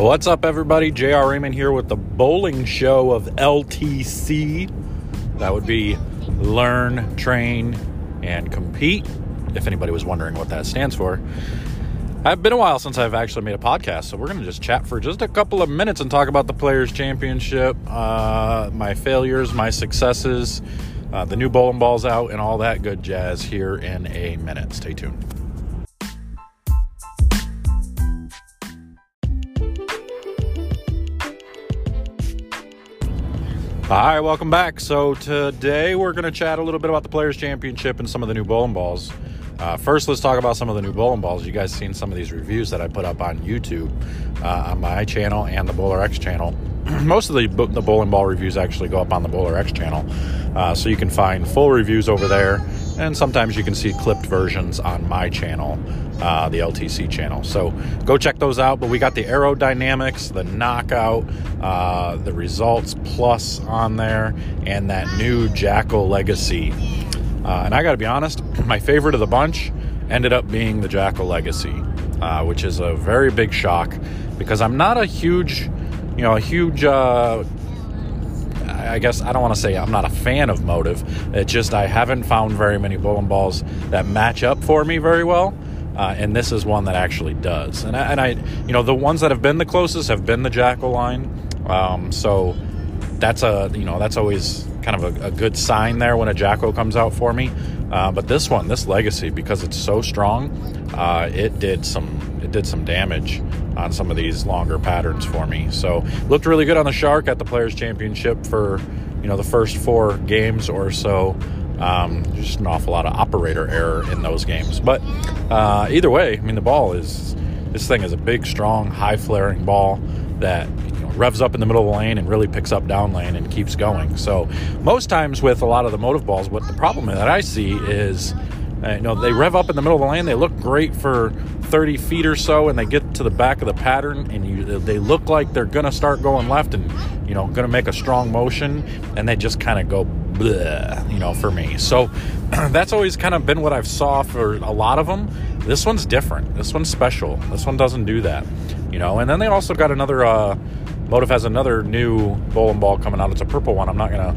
What's up, everybody? JR Raymond here with the bowling show of LTC. That would be Learn, Train, and Compete, if anybody was wondering what that stands for. I've been a while since I've actually made a podcast, so we're going to just chat for just a couple of minutes and talk about the Players' Championship, uh, my failures, my successes, uh, the new bowling balls out, and all that good jazz here in a minute. Stay tuned. Hi, welcome back. So today we're going to chat a little bit about the Players Championship and some of the new bowling balls. Uh, first, let's talk about some of the new bowling balls. You guys seen some of these reviews that I put up on YouTube, uh, on my channel and the Bowler X channel. Most of the the bowling ball reviews actually go up on the Bowler X channel, uh, so you can find full reviews over there and sometimes you can see clipped versions on my channel, uh, the LTC channel. So go check those out. But we got the aerodynamics, the knockout, uh, the results plus on there, and that new Jackal Legacy. Uh, and I got to be honest, my favorite of the bunch ended up being the Jackal Legacy, uh, which is a very big shock because I'm not a huge, you know, a huge uh, I guess I don't want to say I'm not a fan of Motiv. It's just I haven't found very many bowling balls that match up for me very well. Uh, and this is one that actually does. And I, and I, you know, the ones that have been the closest have been the Jackal line. Um, so that's a, you know, that's always kind of a, a good sign there when a Jackal comes out for me. Uh, but this one, this Legacy, because it's so strong, uh, it did some, it did some damage on some of these longer patterns for me. So looked really good on the Shark at the Players Championship for you know the first four games or so. Um, just an awful lot of operator error in those games. But uh, either way, I mean the ball is this thing is a big, strong, high flaring ball that you know, revs up in the middle of the lane and really picks up down lane and keeps going. So most times with a lot of the Motiv balls, what the problem that I see is uh, you know, they rev up in the middle of the lane. They look great for 30 feet or so, and they get to the back of the pattern, and you, they look like they're going to start going left and, you know, to make a strong motion, and they just kind of go, bleh, you know, for me. So that's always kind of been what I've saw for a lot of them. This one's different. This one's special. This one doesn't do that, you know. And then they also got another, uh, Motiv has another new bowling ball coming out. It's a purple one. I'm not to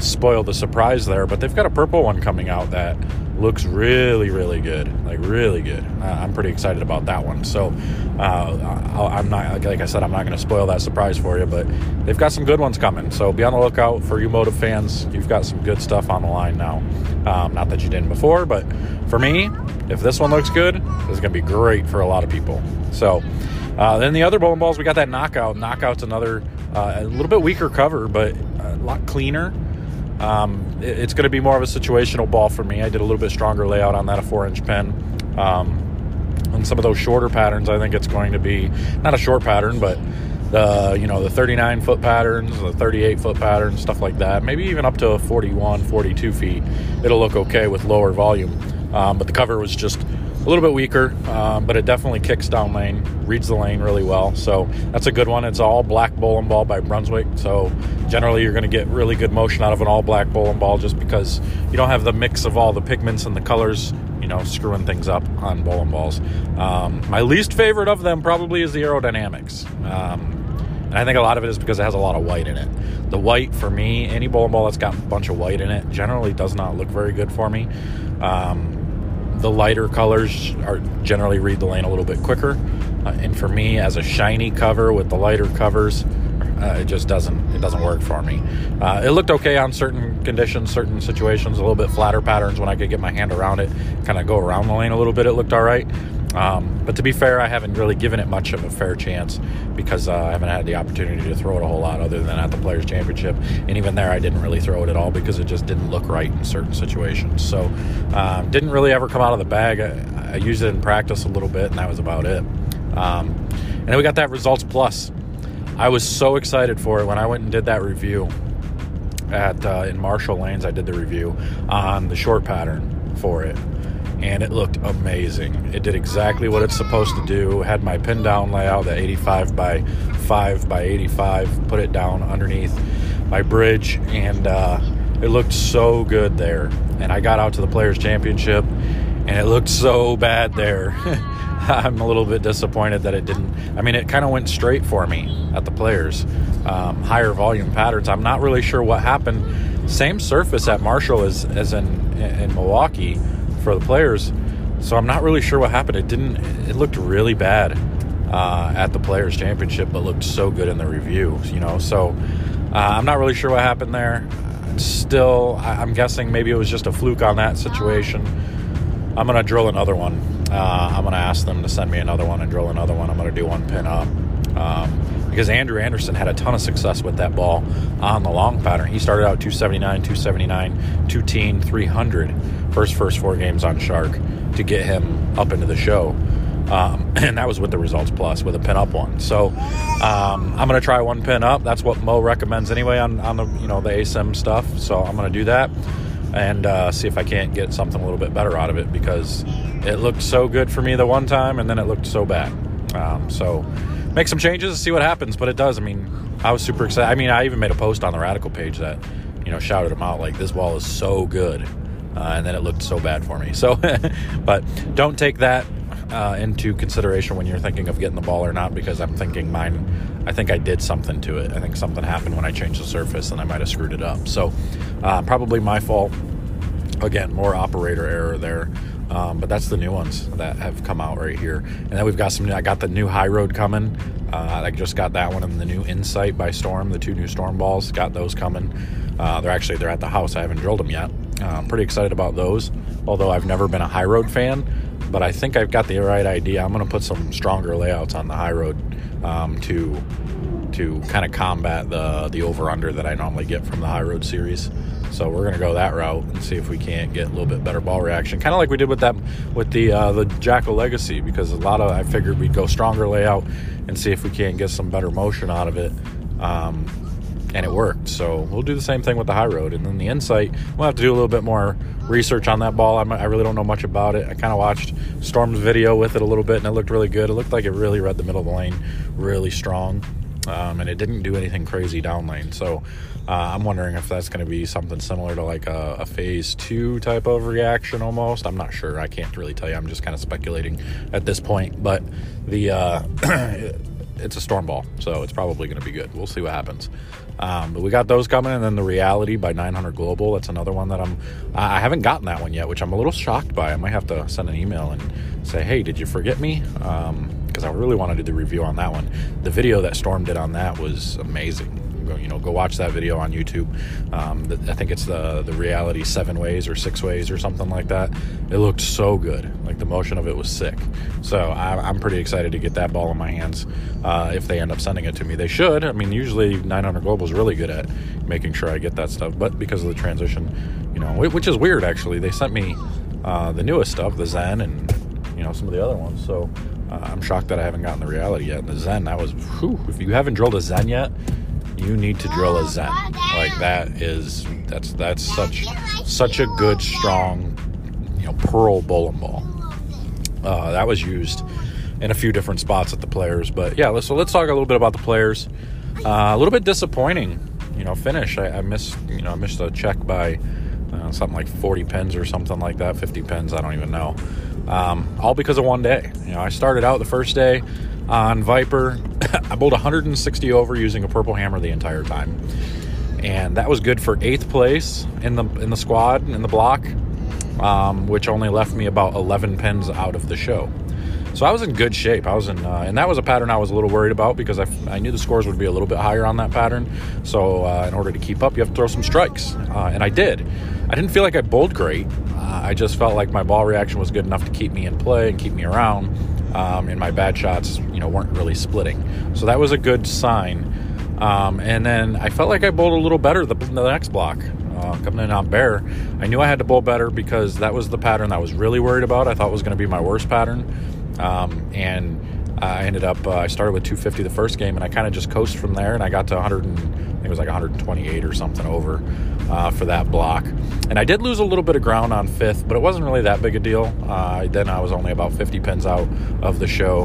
spoil the surprise there, but they've got a purple one coming out that looks really really good. Like really good. Uh, i'm pretty excited about that one. So uh, i'm not like i said i'm not going to spoil that surprise for you but they've got some good ones coming. So be on the lookout for you Motiv fans. You've got some good stuff on the line now. Um, not that you didn't before but for me if this one looks good it's going to be great for a lot of people. So uh, then the other bowling balls we got that knockout. Knockout's another uh, a little bit weaker cover but a lot cleaner um, it, it's going to be more of a situational ball for me. I did a little bit stronger layout on that, a four inch pin. Um, and some of those shorter patterns, I think it's going to be not a short pattern, but the you know the 39 foot patterns, the 38 foot patterns, stuff like that. Maybe even up to 41, 42 feet. It'll look okay with lower volume. Um, but the cover was just a little bit weaker, um, but it definitely kicks down lane, reads the lane really well. So that's a good one. It's all black bowling ball by Brunswick. So generally, you're going to get really good motion out of an all black bowling ball just because you don't have the mix of all the pigments and the colors, you know, screwing things up on bowling balls. Um, my least favorite of them probably is the aerodynamics. Um, and I think a lot of it is because it has a lot of white in it. The white, for me, any bowling ball that's got a bunch of white in it generally does not look very good for me. Um, the lighter colors are generally read the lane a little bit quicker. Uh, and for me, as a shiny cover with the lighter covers, uh, it just doesn't it doesn't work for me. Uh, it looked okay on certain conditions, certain situations, a little bit flatter patterns when I could get my hand around it, kind of go around the lane a little bit. It looked all right. Um, but to be fair, I haven't really given it much of a fair chance because uh, I haven't had the opportunity to throw it a whole lot other than at the Players' Championship. And even there, I didn't really throw it at all because it just didn't look right in certain situations. So, um, didn't really ever come out of the bag. I, I, used it in practice a little bit, and that was about it. Um, and then we got that Results Plus. I was so excited for it when I went and did that review at uh, in Marshall Lanes. I did the review on the short pattern for it and it looked amazing. It did exactly what it's supposed to do. Had my pin down layout, the 85 by 5 by 85, put it down underneath my bridge, and uh, it looked so good there. And I got out to the Players Championship, and it looked so bad there. I'm a little bit disappointed that it didn't. I mean, it kind of went straight for me at the players. Um, higher volume patterns. I'm not really sure what happened. Same surface at Marshall as, as in, in Milwaukee for the players. So I'm not really sure what happened. It didn't. It looked really bad uh, at the Players Championship, but looked so good in the review. You know, so uh, I'm not really sure what happened there. Still, I'm guessing maybe it was just a fluke on that situation. I'm gonna drill another one. Uh, I'm gonna ask them to send me another one and drill another one. I'm gonna do one pin up. Um, because Andrew Anderson had a ton of success with that ball on the long pattern. He started out 279, 279, 210, 300 first first four games on Shark to get him up into the show. Um, and that was with the results plus with a pin up one. So um, I'm going to try one pin up. That's what Mo recommends anyway on, on the you know the ASIM stuff. So I'm going to do that and uh, see if I can't get something a little bit better out of it because it looked so good for me the one time and then it looked so bad. Um, so make some changes, and see what happens. But it does. I mean, I was super excited. I mean, I even made a post on the Radical page that you know shouted him out like this wall is so good. Uh, and then it looked so bad for me. So, but don't take that uh, into consideration when you're thinking of getting the ball or not because I'm thinking mine, I think I did something to it. I think something happened when I changed the surface and I might have screwed it up. So, uh, probably my fault. Again, more operator error there. Um, but that's the new ones that have come out right here. And then we've got some. I got the new High Road coming. Uh, I just got that one and the new Insight by Storm. The two new Storm balls got those coming. Uh, they're actually they're at the house. I haven't drilled them yet. Uh, I'm pretty excited about those. Although I've never been a High Road fan, but I think I've got the right idea. I'm going to put some stronger layouts on the high road um, to to kind of combat the the over under that I normally get from the high road series. So we're going to go that route and see if we can't get a little bit better ball reaction, kind of like we did with that with the uh, the Jackal Legacy, because a lot of I figured we'd go stronger layout and see if we can't get some better motion out of it. Um, and it worked. So we'll do the same thing with the high road, and then the insight. We'll have to do a little bit more research on that ball. I'm, i really don't know much about it. I kind of watched Storm's video with it a little bit, and it looked really good. It looked like it really read the middle of the lane really strong, um, and it didn't do anything crazy down lane. So uh, I'm wondering if that's going to be something similar to like a, a, phase two type of reaction almost. I'm not sure. I can't really tell you. I'm just kind of speculating at this point. But the uh, it's a storm ball, so it's probably going to be good. We'll see what happens. Um, but we got those coming, and then the Reality by 900 Global. That's another one that I'm. I haven't gotten that one yet, which I'm a little shocked by. I might have to send an email and say, "Hey, did you forget me?" Because I really want to do the review on that one. The video that Storm did on that was amazing you know, go watch that video on YouTube. Um, I think it's the the reality seven ways or six ways or something like that. It looked so good. Like the motion of it was sick. So I, am pretty excited to get that ball in my hands. Uh, if they end up sending it to me, they should. I mean, usually 900 Global is really good at making sure I get that stuff, but because of the transition, you know, which is weird actually. They sent me uh, the newest stuff, the Zen, and know some of the other ones. So uh, I'm shocked that I haven't gotten the reality yet. And the Zen, that was, whew, if you haven't drilled a Zen yet, you need to drill a zen. Like that is that's that's such such a good strong you know pearl bowling ball. Uh, that was used in a few different spots at the players. But yeah so let's talk a little bit about the players. Uh, a little bit disappointing you know finish. I, I missed you know I missed a check by uh, something like 40 pins or something like that 50 pins I don't even know um, all because of one day you know I started out the first day on Viper. I bowled 160 over using a purple hammer the entire time, and that was good for eighth place in the in the squad in the block, um, which only left me about 11 pins out of the show. So I was in good shape. I was in, uh, and that was a pattern I was a little worried about because I, I knew the scores would be a little bit higher on that pattern. So uh, in order to keep up, you have to throw some strikes, uh, and I did. I didn't feel like I bowled great. Uh, I just felt like my ball reaction was good enough to keep me in play and keep me around um, and my bad shots, you know, weren't really splitting. So that was a good sign. Um, and then I felt like I bowled a little better the, the next block. Uh, coming in on bear, I knew I had to bowl better because that was the pattern I was really worried about. I thought was going to be my worst pattern, um, and I ended up. Uh, I started with 250 the first game, and I kind of just coasted from there, and I got to 100. And, I think it was like 128 or something over uh, for that block. And I did lose a little bit of ground on fifth, but it wasn't really that big a deal. Uh, then I was only about 50 pins out of the show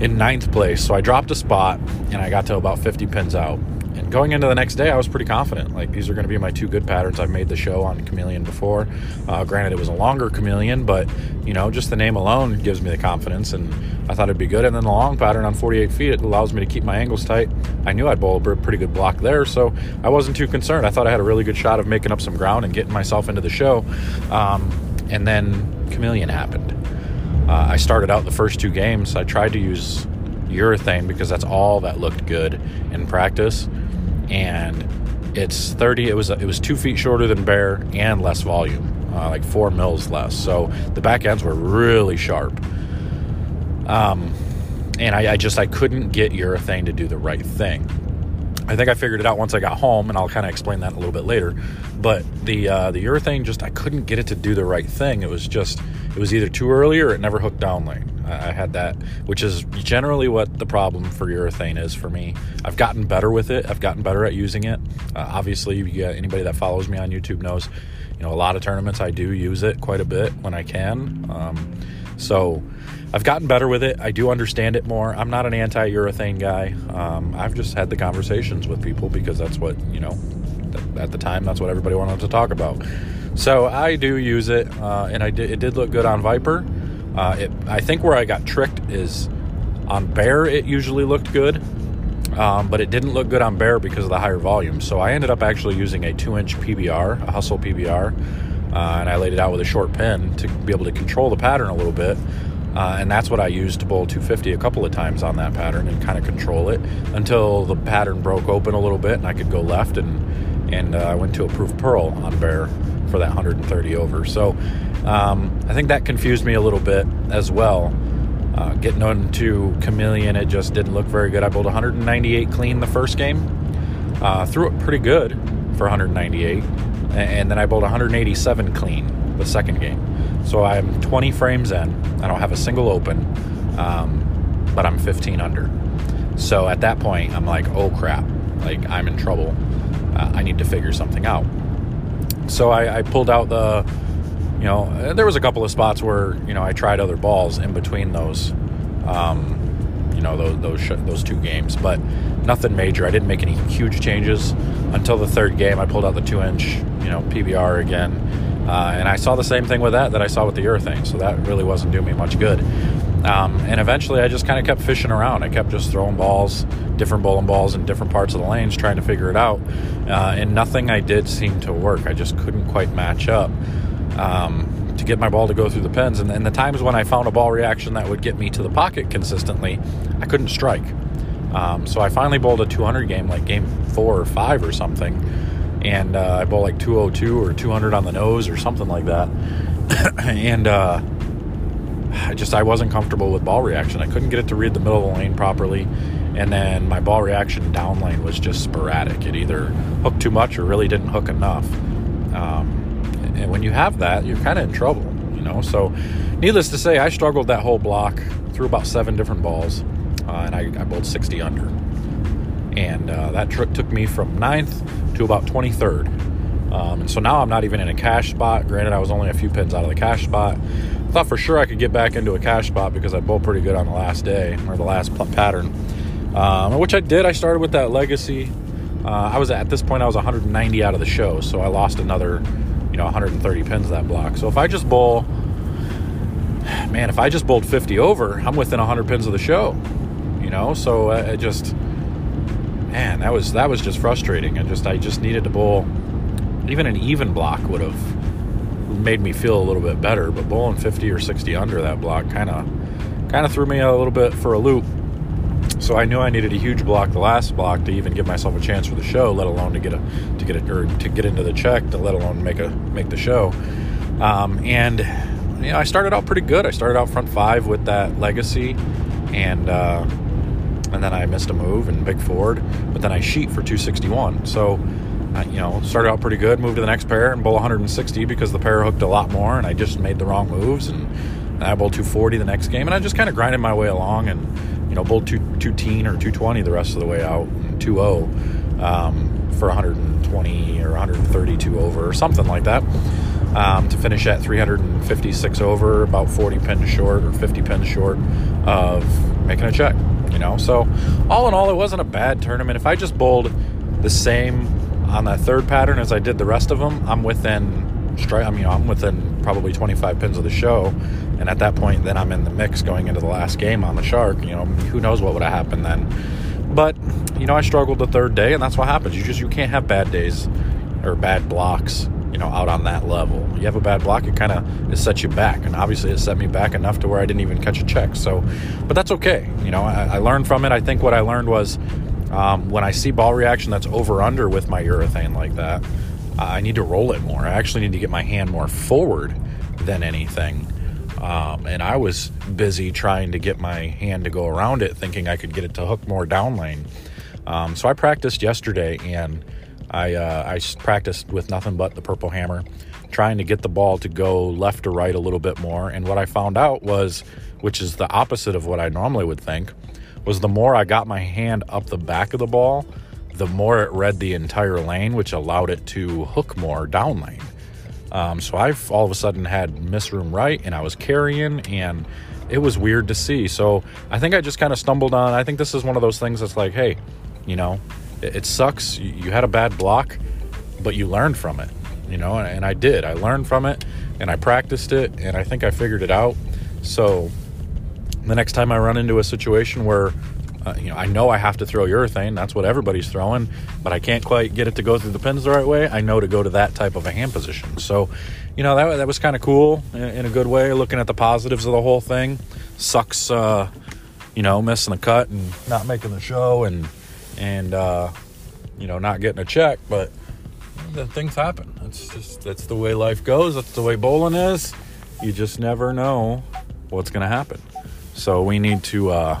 in ninth place. So I dropped a spot and I got to about 50 pins out. And going into the next day, I was pretty confident. Like these are going to be my two good patterns. I've made the show on chameleon before. Uh, granted, it was a longer chameleon, but you know, just the name alone gives me the confidence, and I thought it'd be good. And then the long pattern on 48 feet, it allows me to keep my angles tight. I knew I'd bowl a pretty good block there, so I wasn't too concerned. I thought I had a really good shot of making up some ground and getting myself into the show. Um, and then chameleon happened. Uh, I started out the first two games. I tried to use urethane because that's all that looked good in practice and it's 30 it was it was two feet shorter than bear and less volume uh, like four mils less. So the back ends were really sharp. Um, and I, I just i couldn't get urethane to do the right thing I think I figured it out once I got home, and I'll kind of explain that a little bit later. But the uh, the urethane just I couldn't get it to do the right thing. It was just it was either too early or it never hooked down lane. I, had that, which is generally what the problem for urethane is for me. I've gotten better with it. I've gotten better at using it. Uh, obviously, you anybody that follows me on YouTube knows, you know, a lot of tournaments I do use it quite a bit when I can. Um, so I've gotten better with it. I do understand it more. I'm not an anti urethane guy. Um, I've just had the conversations with people because that's what, you know, at the time, that's what everybody wanted to talk about. So I do use it, uh, and I it did look good on Viper. Uh, it, I think where I got tricked is on Bear, it usually looked good, um, but it didn't look good on Bear because of the higher volume. So I ended up actually using a two inch PBR, a Hustle PBR, uh, and I laid it out with a short pin to be able to control the pattern a little bit. Uh, and that's what I used to bowl 250 a couple of times on that pattern and kind of control it until the pattern broke open a little bit and I could go left and and uh, I went to a proof pearl on bear for that 130 over. So um, I think that confused me a little bit as well. Uh, getting on to chameleon, it just didn't look very good. I bowled 198 clean the first game, uh, threw it pretty good for 198, and then I bowled 187 clean the second game. So I'm 20 frames in. I don't have a single open, um, but I'm 15 under. So at that point, I'm like, oh crap, like I'm in trouble. Uh, I need to figure something out. So I, I, pulled out the, you know, there was a couple of spots where you know I tried other balls in between those, um, you know, those those sh- those two games, but nothing major. I didn't make any huge changes until the third game. I pulled out the two inch, you know, PBR again uh, and I saw the same thing with that that I saw with the urethane, so that really wasn't doing me much good. Um, and eventually, I just kind of kept fishing around. I kept just throwing balls, different bowling balls in different parts of the lanes, trying to figure it out. Uh, and nothing I did seemed to work. I just couldn't quite match up um, to get my ball to go through the pins. And, and the times when I found a ball reaction that would get me to the pocket consistently, I couldn't strike. Um, so I finally bowled a 200 game, like game four or five or something and uh, I bowled like 202 or 200 on the nose or something like that. and uh, I just I wasn't comfortable with ball reaction. I couldn't get it to read the middle of the lane properly, and then my ball reaction down lane was just sporadic. It either hooked too much or really didn't hook enough. Um, and when you have that, you're kind of in trouble, you know. So, needless to say, I struggled that whole block through about seven different balls, uh, and I, I bowled 60 under and uh, that trip took me from 9th to about 23rd. Um, and so now I'm not even in a cash spot. Granted, I was only a few pins out of the cash spot. I thought for sure I could get back into a cash spot because I bowled pretty good on the last day or the last pattern, um, which I did. I started with that legacy. Uh, I was at this point I was 190 out of the show, so I lost another, you know, 130 pins that block. So if I just bowl, man, if I just bowled 50 over, I'm within 100 pins of the show. You know, so uh, it just man, that was that was just frustrating. I just I just needed to bowl. Even an even block would have made me feel a little bit better, but bowling 50 or 60 under that block kind of kind of threw me a little bit for a loop. So I knew I needed a huge block, the last block, to even give myself a chance for the show, let alone to get a to get a or to get into the check, to let alone make a make the show. Um, and you know, I started out pretty good. I started out front five with that legacy, and uh, and then I missed a move and big forward, but then I sheet for 261. So, I, you know, started out pretty good, moved to the next pair and bowl 160 because the pair hooked a lot more, and I just made the wrong moves, and, and I bowled 240 the next game, and I just kind of grinded my way along, and you know, bowled two two or 220 the rest of the way out, 2-0 um, for 120 or 132 over or something like that. Um, to finish at 356 over, about 40 pins short or 50 pins short of making a check you know. So all in all, it wasn't a bad tournament. If I just bowled the same on that third pattern as I did the rest of them, I'm within strike. I mean, I'm within probably 25 pins of the show, and at that point, then I'm in the mix going into the last game on the shark. You know, who knows what would have happened then? But you know, I struggled the third day, and that's what happens. You just you can't have bad days or bad blocks. You know, out on that level, you have a bad block, it kind of it sets you back, and obviously it set me back enough to where I didn't even catch a check. So, but that's okay. You know, I, I learned from it. I think what I learned was um, when I see ball reaction that's over under with my urethane like that, I need to roll it more. I actually need to get my hand more forward than anything. Um, and I was busy trying to get my hand to go around it, thinking I could get it to hook more down lane. Um, so I practiced yesterday, and I uh, I practiced with nothing but the purple hammer, trying to get the ball to go left to right a little bit more. And what I found out was, which is the opposite of what I normally would think, was the more I got my hand up the back of the ball, the more it read the entire lane, which allowed it to hook more down lane. Um, so I've all of a sudden had miss room right, and I was carrying, and it was weird to see. So I think I just kind of stumbled on. I think this is one of those things that's like, hey, you know, it, sucks. You, had a bad block, but you learned from it, you know, and, and I did. I learned from it, and I practiced it, and I think I figured it out. So the next time I run into a situation where uh, you know, I know I have to throw urethane. That's what everybody's throwing, but I can't quite get it to go through the pins the right way. I know to go to that type of a hand position. So, you know, that, that was kind of cool in, in, a good way. Looking at the positives of the whole thing, sucks, uh, you know, missing the cut and not making the show, and and uh, you know, not getting a check. But the things happen. That's just that's the way life goes. That's the way bowling is. You just never know what's going to happen. So we need to, uh,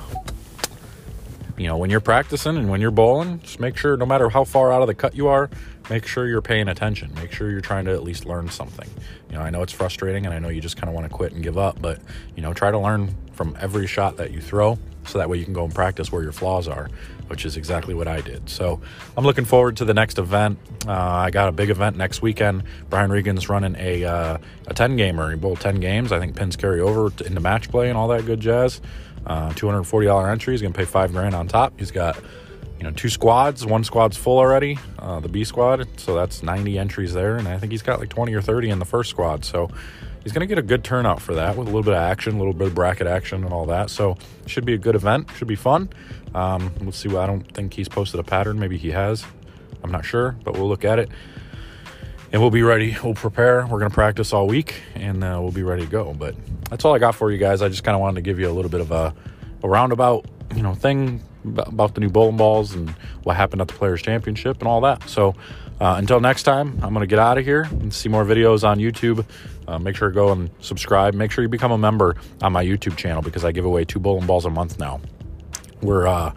you know, when you're practicing and when you're bowling, just make sure no matter how far out of the cut you are, make sure you're paying attention. Make sure you're trying to at least learn something. You know, I know it's frustrating and I know you just kind of want to quit and give up, but, you know, try to learn from every shot that you throw so that way you can go and practice where your flaws are, which is exactly what I did. So I'm looking forward to the next event. Uh, I got a big event next weekend. Brian Regan's running a uh, a 10 gamer. He bowled 10 games. I think pins carry over into match play and all that good jazz. Uh, $240 entry. He's going to pay five grand on top. He's got you know two squads. One squad's full already, uh, the B squad. So that's 90 entries there, and I think he's got like 20 or 30 in the first squad. So he's going to get a good turnout for that with a little bit of action, a little bit of bracket action, and all that. So it should be a good event. Should be fun. Um, let's see. I don't think he's posted a pattern. Maybe he has. I'm not sure, but we'll look at it. And we'll be ready. We'll prepare. We're going to practice all week, and uh, we'll be ready to go. But that's all I got for you guys. I just kind of wanted to give you a little bit of a, a roundabout, you know, thing about the new bowling balls and what happened at the Players Championship and all that. So uh, until next time, I'm going to get out of here and see more videos on YouTube. Uh, make sure to go and subscribe. Make sure you become a member on my YouTube channel because I give away two bowling balls a month now. We're uh,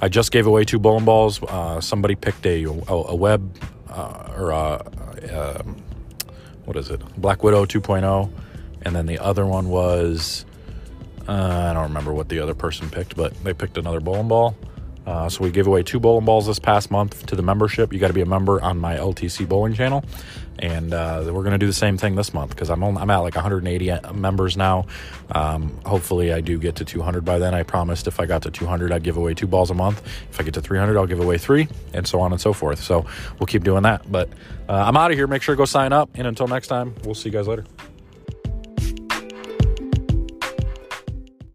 I just gave away two bowling balls. Uh, somebody picked a a, a web uh, or a, uh, um, what is it? Black Widow 2.0, and then the other one was I don't remember what the other person picked, but they picked another bowling ball. Uh, so we gave away two bowling balls this past month to the membership. You got to be a member on my LTC bowling channel, and uh, we're going to do the same thing this month because I'm only, I'm at like 180 members now. Um, hopefully, I do get to 200 by then. I promised if I got to 200, I'd give away two balls a month. If I get to 300, I'll give away three, and so on and so forth. So we'll keep doing that. But uh, I'm out of here. Make sure to go sign up, and until next time, we'll see you guys later.